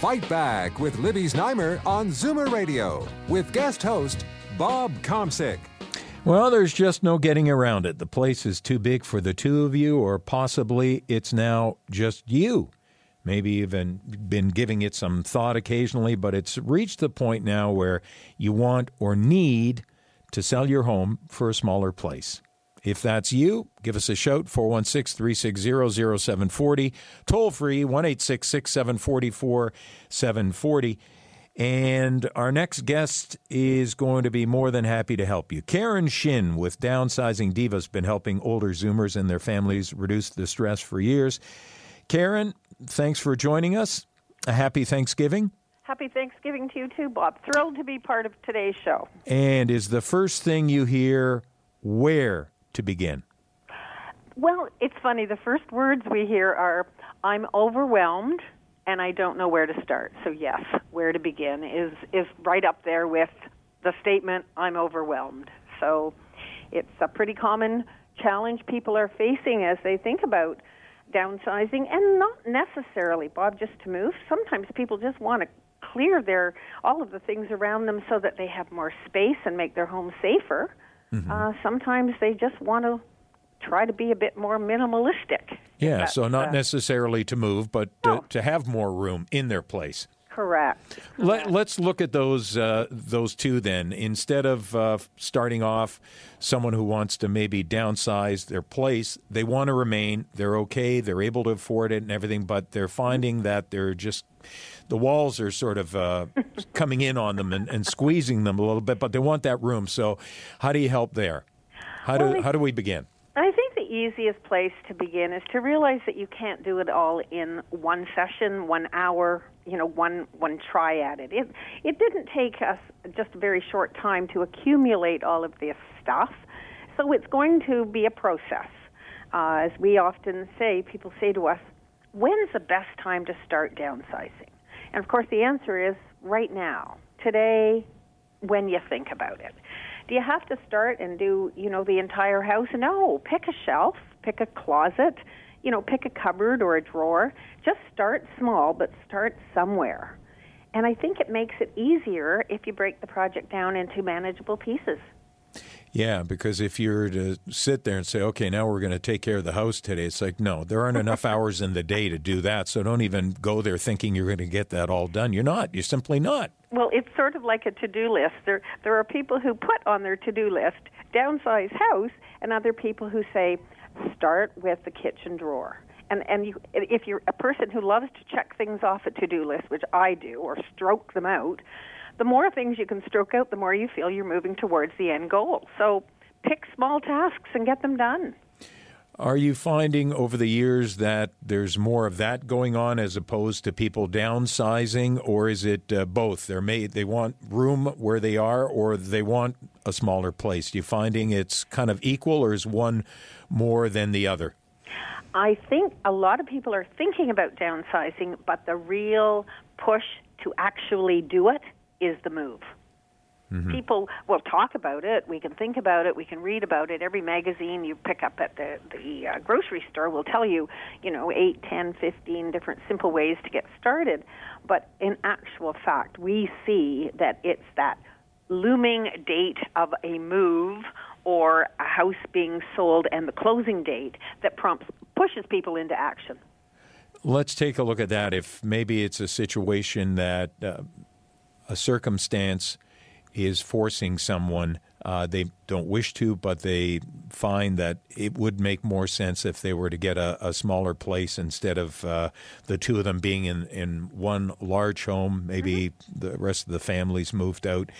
Fight Back with Libby Znaimer on Zoomer Radio with guest host Bob Komsic. Well, there's just no getting around it. The place is too big for the two of you, or possibly it's now just you. Maybe even been giving it some thought occasionally, but it's reached the point now where you want or need to sell your home for a smaller place. If that's you, give us a shout 416 360 0740. Toll free 1 744 740. And our next guest is going to be more than happy to help you. Karen Shinn with Downsizing Diva has been helping older Zoomers and their families reduce the stress for years. Karen, thanks for joining us. A happy Thanksgiving. Happy Thanksgiving to you too, Bob. Thrilled to be part of today's show. And is the first thing you hear where to begin? Well, it's funny. The first words we hear are, I'm overwhelmed and I don't know where to start. So, yes, where to begin is, is right up there with the statement, I'm overwhelmed. So, it's a pretty common challenge people are facing as they think about downsizing and not necessarily, Bob, just to move. Sometimes people just want to clear their all of the things around them so that they have more space and make their home safer. Mm-hmm. Uh, sometimes they just want to try to be a bit more minimalistic. Yeah, so not uh, necessarily to move, but no. to, to, have more room in their place. Correct. Let, us look at those uh, those two then. Instead of uh, starting off, someone who wants to maybe downsize their place, they want to remain. They're okay. They're able to afford it and everything, but they're finding that they're just the walls are sort of uh, coming in on them and, and, squeezing them a little bit, but they want that room. So, how do you help there? How do well, how do we begin? I think the easiest place to begin is to realize that you can't do it all in one session, one hour, you know, one one try at it. It it didn't take us just a very short time to accumulate all of this stuff, so it's going to be a process. Uh, as we often say, people say to us, "When's the best time to start downsizing?" And of course, the answer is right now, today, when you think about it. Do you have to start and do, you know, the entire house? No. Pick a shelf, pick a closet, you know, pick a cupboard or a drawer. Just start small, but start somewhere. And I think it makes it easier if you break the project down into manageable pieces. Yeah, because if you're to sit there and say, okay, now we're going to take care of the house today, it's like, no, there aren't enough hours in the day to do that. So don't even go there thinking you're going to get that all done. You're not. You're simply not. Well, it's sort of like a to do list. There, there are people who put on their to do list downsize house, and other people who say, start with the kitchen drawer. And, and you, if you're a person who loves to check things off a to do list, which I do, or stroke them out, the more things you can stroke out, the more you feel you're moving towards the end goal. So pick small tasks and get them done. Are you finding over the years that there's more of that going on as opposed to people downsizing, or is it uh, both? They're made, they want room where they are, or they want a smaller place. Are you finding it's kind of equal, or is one more than the other? I think a lot of people are thinking about downsizing, but the real push to actually do it is the move. Mm-hmm. People will talk about it. We can think about it. We can read about it. Every magazine you pick up at the the uh, grocery store will tell you, you know, eight, ten, fifteen different simple ways to get started. But in actual fact, we see that it's that looming date of a move or a house being sold and the closing date that prompts pushes people into action. Let's take a look at that. If maybe it's a situation that uh, a circumstance is forcing someone uh, they don't wish to, but they find that it would make more sense if they were to get a, a smaller place instead of uh, the two of them being in, in one large home. Maybe mm-hmm. the rest of the family's moved out,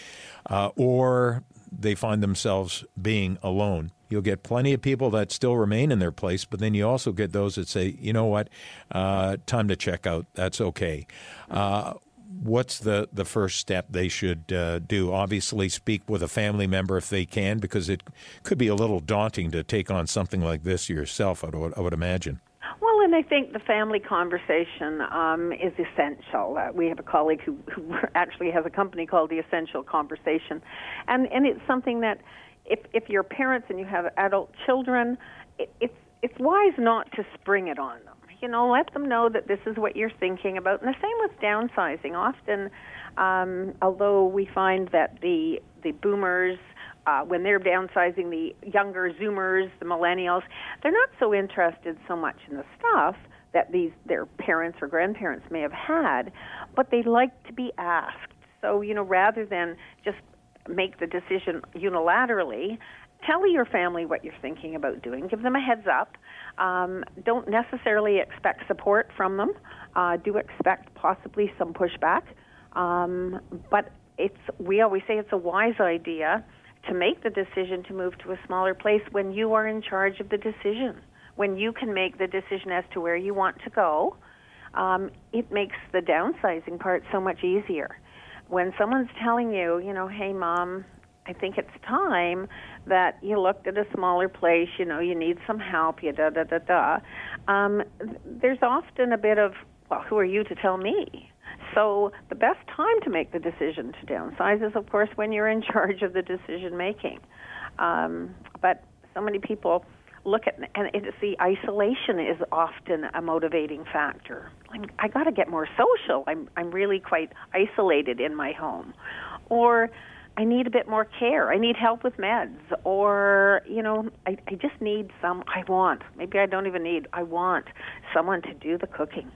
uh, or they find themselves being alone. You'll get plenty of people that still remain in their place, but then you also get those that say, you know what, uh, time to check out. That's okay. Uh, what's the, the first step they should uh, do? Obviously, speak with a family member if they can, because it could be a little daunting to take on something like this yourself, I would, I would imagine. Well, and I think the family conversation um, is essential. Uh, we have a colleague who, who actually has a company called the Essential Conversation, and and it's something that if if you're parents and you have adult children, it, it's it's wise not to spring it on them. You know, let them know that this is what you're thinking about. And the same with downsizing. Often, um, although we find that the the boomers uh, when they're downsizing the younger Zoomers, the millennials, they're not so interested so much in the stuff that these their parents or grandparents may have had, but they like to be asked. So you know, rather than just make the decision unilaterally, tell your family what you're thinking about doing. Give them a heads up. Um, don't necessarily expect support from them. Uh, do expect possibly some pushback, um, but it's we always say it's a wise idea to make the decision to move to a smaller place when you are in charge of the decision, when you can make the decision as to where you want to go. Um, it makes the downsizing part so much easier. When someone's telling you, you know, hey, mom, I think it's time that you looked at a smaller place, you know, you need some help, you da da da da. Um, there's often a bit of, well, who are you to tell me? So the best time to make the decision to downsize is, of course, when you're in charge of the decision making. Um, but so many people look at and it's the isolation is often a motivating factor. I'm, I got to get more social. I'm I'm really quite isolated in my home, or I need a bit more care. I need help with meds, or you know, I, I just need some. I want. Maybe I don't even need. I want someone to do the cooking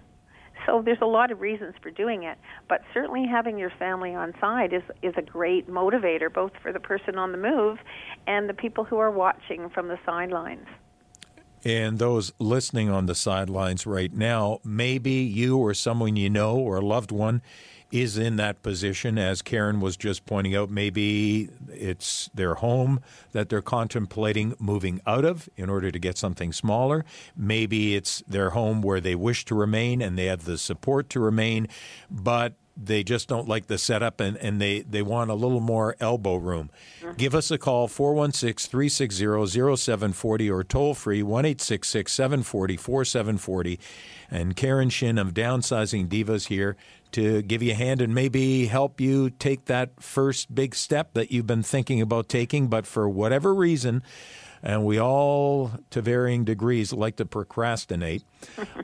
so there's a lot of reasons for doing it, but certainly having your family on side is is a great motivator both for the person on the move and the people who are watching from the sidelines. And those listening on the sidelines right now, maybe you or someone you know or a loved one is in that position, as Karen was just pointing out. Maybe it's their home that they're contemplating moving out of in order to get something smaller. Maybe it's their home where they wish to remain and they have the support to remain, but they just don't like the setup and, and they, they want a little more elbow room. Mm-hmm. Give us a call, 416 360 0740, or toll free 1 740 4740. And Karen Shinn of Downsizing Divas here to give you a hand and maybe help you take that first big step that you've been thinking about taking, but for whatever reason, and we all, to varying degrees, like to procrastinate.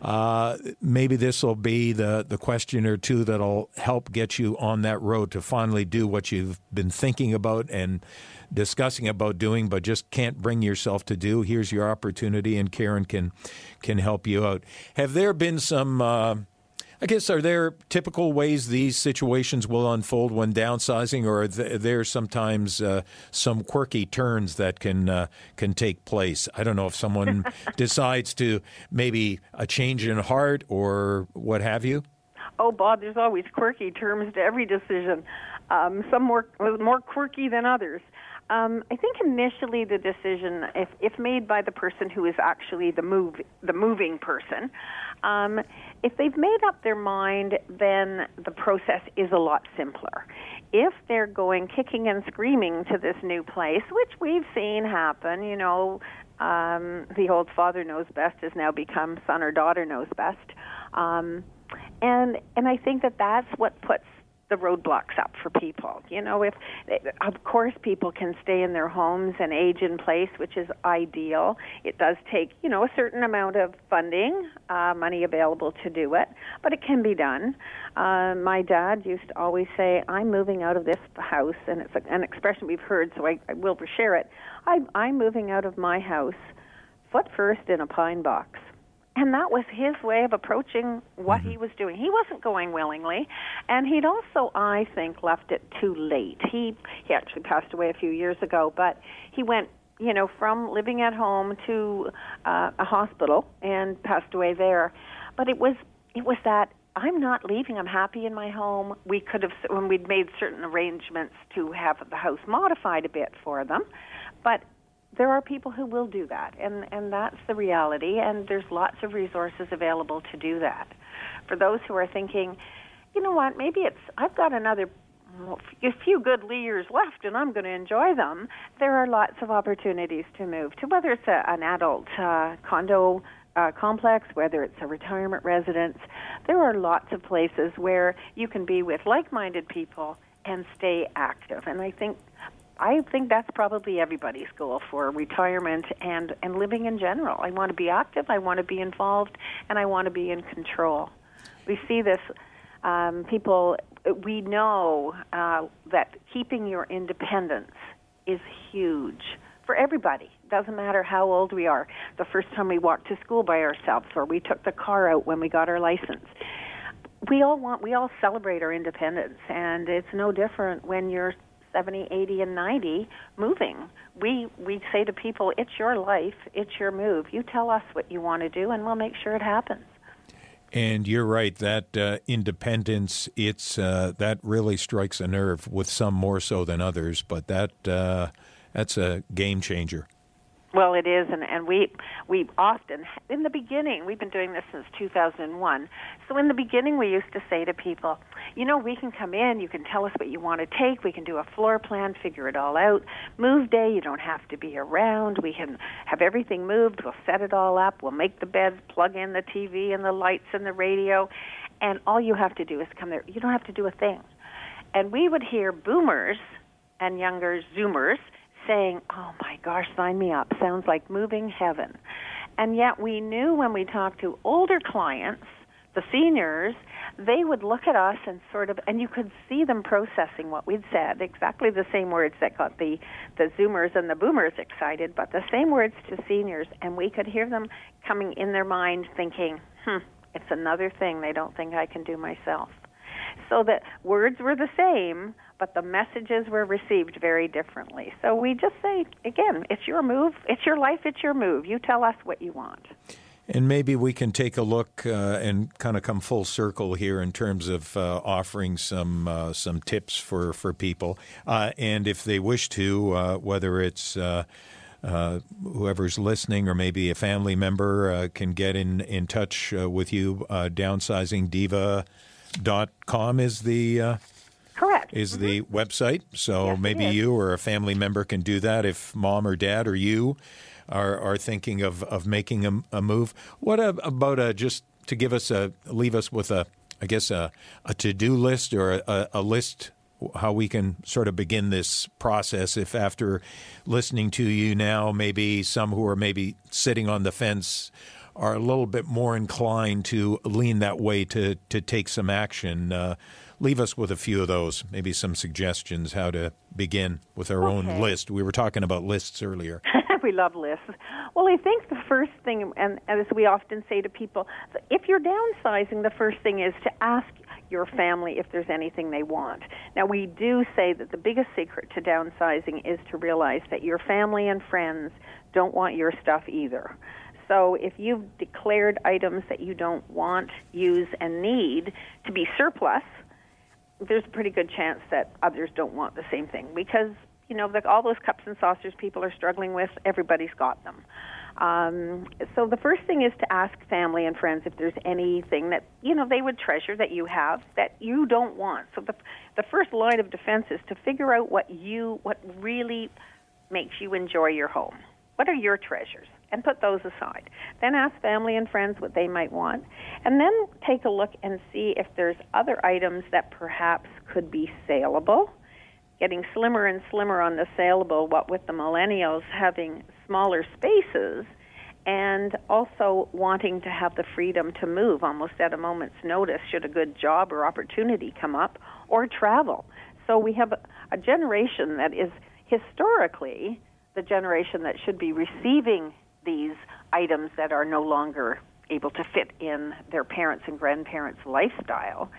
Uh, maybe this will be the, the question or two that'll help get you on that road to finally do what you've been thinking about and discussing about doing, but just can't bring yourself to do. Here's your opportunity, and Karen can can help you out. Have there been some? Uh, I guess are there typical ways these situations will unfold when downsizing, or are there sometimes uh, some quirky turns that can uh, can take place? I don't know if someone decides to maybe a change in heart or what have you. Oh, Bob, there's always quirky terms to every decision. Um, some more more quirky than others. Um, I think initially the decision, if, if made by the person who is actually the move the moving person, um, if they've made up their mind, then the process is a lot simpler. If they're going kicking and screaming to this new place, which we've seen happen, you know, um, the old father knows best has now become son or daughter knows best, um, and and I think that that's what puts the roadblocks up for people. You know, if of course people can stay in their homes and age in place, which is ideal. It does take you know a certain amount of funding, uh, money available to do it, but it can be done. Uh, my dad used to always say, "I'm moving out of this house," and it's an expression we've heard, so I, I will share it. I, I'm moving out of my house, foot first in a pine box and that was his way of approaching what mm-hmm. he was doing. He wasn't going willingly, and he'd also, I think, left it too late. He he actually passed away a few years ago, but he went, you know, from living at home to uh, a hospital and passed away there. But it was it was that I'm not leaving. I'm happy in my home. We could have when we'd made certain arrangements to have the house modified a bit for them, but there are people who will do that, and, and that's the reality, and there's lots of resources available to do that. For those who are thinking, you know what, maybe it's, I've got another a few good years left and I'm going to enjoy them, there are lots of opportunities to move to whether it's a, an adult uh, condo uh, complex, whether it's a retirement residence. There are lots of places where you can be with like minded people and stay active. And I think I think that's probably everybody's goal for retirement and, and living in general. I want to be active, I want to be involved, and I want to be in control. We see this um, people we know uh, that keeping your independence is huge for everybody. Doesn't matter how old we are. The first time we walked to school by ourselves, or we took the car out when we got our license. We all want, we all celebrate our independence, and it's no different when you're 70, 80, and 90 moving. We we say to people, "It's your life, it's your move. You tell us what you want to do, and we'll make sure it happens." And you're right that uh, independence it's uh, that really strikes a nerve with some more so than others, but that uh, that's a game changer. Well, it is, and, and we we often in the beginning we've been doing this since 2001. So in the beginning, we used to say to people, you know, we can come in, you can tell us what you want to take, we can do a floor plan, figure it all out. Move day, you don't have to be around. We can have everything moved. We'll set it all up. We'll make the beds, plug in the TV and the lights and the radio, and all you have to do is come there. You don't have to do a thing. And we would hear boomers and younger Zoomers saying, "Oh my gosh, sign me up. Sounds like moving heaven." And yet we knew when we talked to older clients, the seniors, they would look at us and sort of and you could see them processing what we'd said, exactly the same words that got the the zoomers and the boomers excited, but the same words to seniors and we could hear them coming in their mind thinking, "Hmm, it's another thing they don't think I can do myself." So the words were the same, but the messages were received very differently. So we just say, again, it's your move, it's your life, it's your move. You tell us what you want. And maybe we can take a look uh, and kind of come full circle here in terms of uh, offering some uh, some tips for for people, uh, and if they wish to, uh, whether it's uh, whoever's listening or maybe a family member can get in in touch with you. downsizingdiva.com is the Correct. Is mm-hmm. the website. So yes, maybe you or a family member can do that if mom or dad or you are, are thinking of, of making a, a move. What about a, just to give us a, leave us with a, I guess, a, a to do list or a, a list how we can sort of begin this process if after listening to you now maybe some who are maybe sitting on the fence are a little bit more inclined to lean that way to to take some action uh, leave us with a few of those, maybe some suggestions how to begin with our okay. own list. We were talking about lists earlier. we love lists. Well, I think the first thing, and as we often say to people, if you're downsizing, the first thing is to ask your family if there's anything they want. Now, we do say that the biggest secret to downsizing is to realize that your family and friends don't want your stuff either. So if you've declared items that you don't want, use, and need to be surplus, there's a pretty good chance that others don't want the same thing because you know the, all those cups and saucers people are struggling with everybody's got them. Um, so the first thing is to ask family and friends if there's anything that you know they would treasure that you have that you don't want. So the the first line of defense is to figure out what you what really makes you enjoy your home. What are your treasures and put those aside. Then ask family and friends what they might want, and then take a look and see if there's other items that perhaps could be saleable. Getting slimmer and slimmer on the saleable, what with the millennials having smaller spaces and also wanting to have the freedom to move almost at a moment's notice should a good job or opportunity come up or travel. So we have a generation that is historically the generation that should be receiving these items that are no longer able to fit in their parents' and grandparents' lifestyle.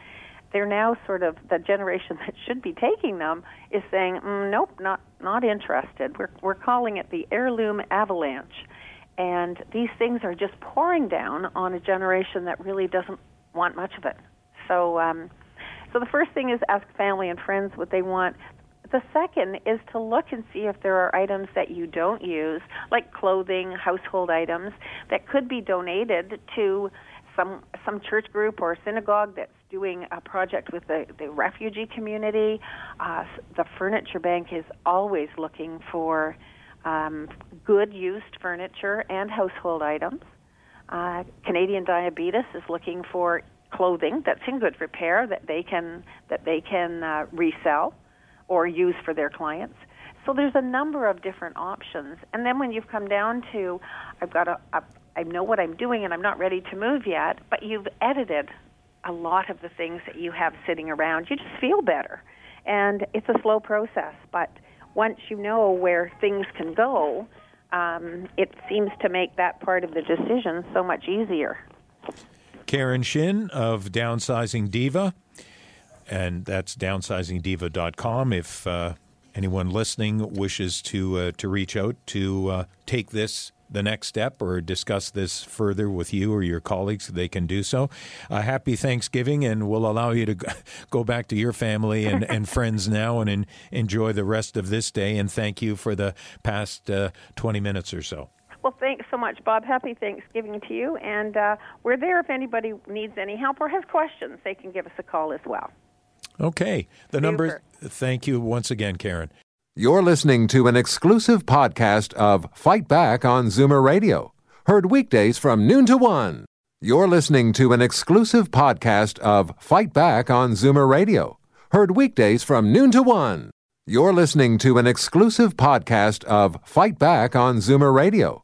They're now sort of the generation that should be taking them is saying, mm, "Nope, not not interested." We're we're calling it the heirloom avalanche, and these things are just pouring down on a generation that really doesn't want much of it. So, um, so the first thing is ask family and friends what they want. The second is to look and see if there are items that you don't use, like clothing, household items, that could be donated to some some church group or synagogue that's doing a project with the, the refugee community. Uh, the Furniture Bank is always looking for um, good used furniture and household items. Uh, Canadian Diabetes is looking for clothing that's in good repair that they can that they can uh, resell or use for their clients. So there's a number of different options. And then when you've come down to, I've got a, a I know what I'm doing and I'm not ready to move yet, but you've edited a lot of the things that you have sitting around. You just feel better. And it's a slow process, but once you know where things can go, um, it seems to make that part of the decision so much easier. Karen Shinn of Downsizing Diva, and that's downsizingdiva.com. If uh, anyone listening wishes to uh, to reach out to uh, take this the next step or discuss this further with you or your colleagues, they can do so. Uh, happy Thanksgiving, and we'll allow you to go back to your family and, and friends now and in, enjoy the rest of this day. And thank you for the past uh, 20 minutes or so. Well, thanks so much, Bob. Happy Thanksgiving to you. And uh, we're there if anybody needs any help or has questions. They can give us a call as well. Okay. The number. Thank you once again, Karen. You're listening to an exclusive podcast of Fight Back on Zoomer Radio, heard weekdays from noon to one. You're listening to an exclusive podcast of Fight Back on Zoomer Radio, heard weekdays from noon to one. You're listening to an exclusive podcast of Fight Back on Zoomer Radio,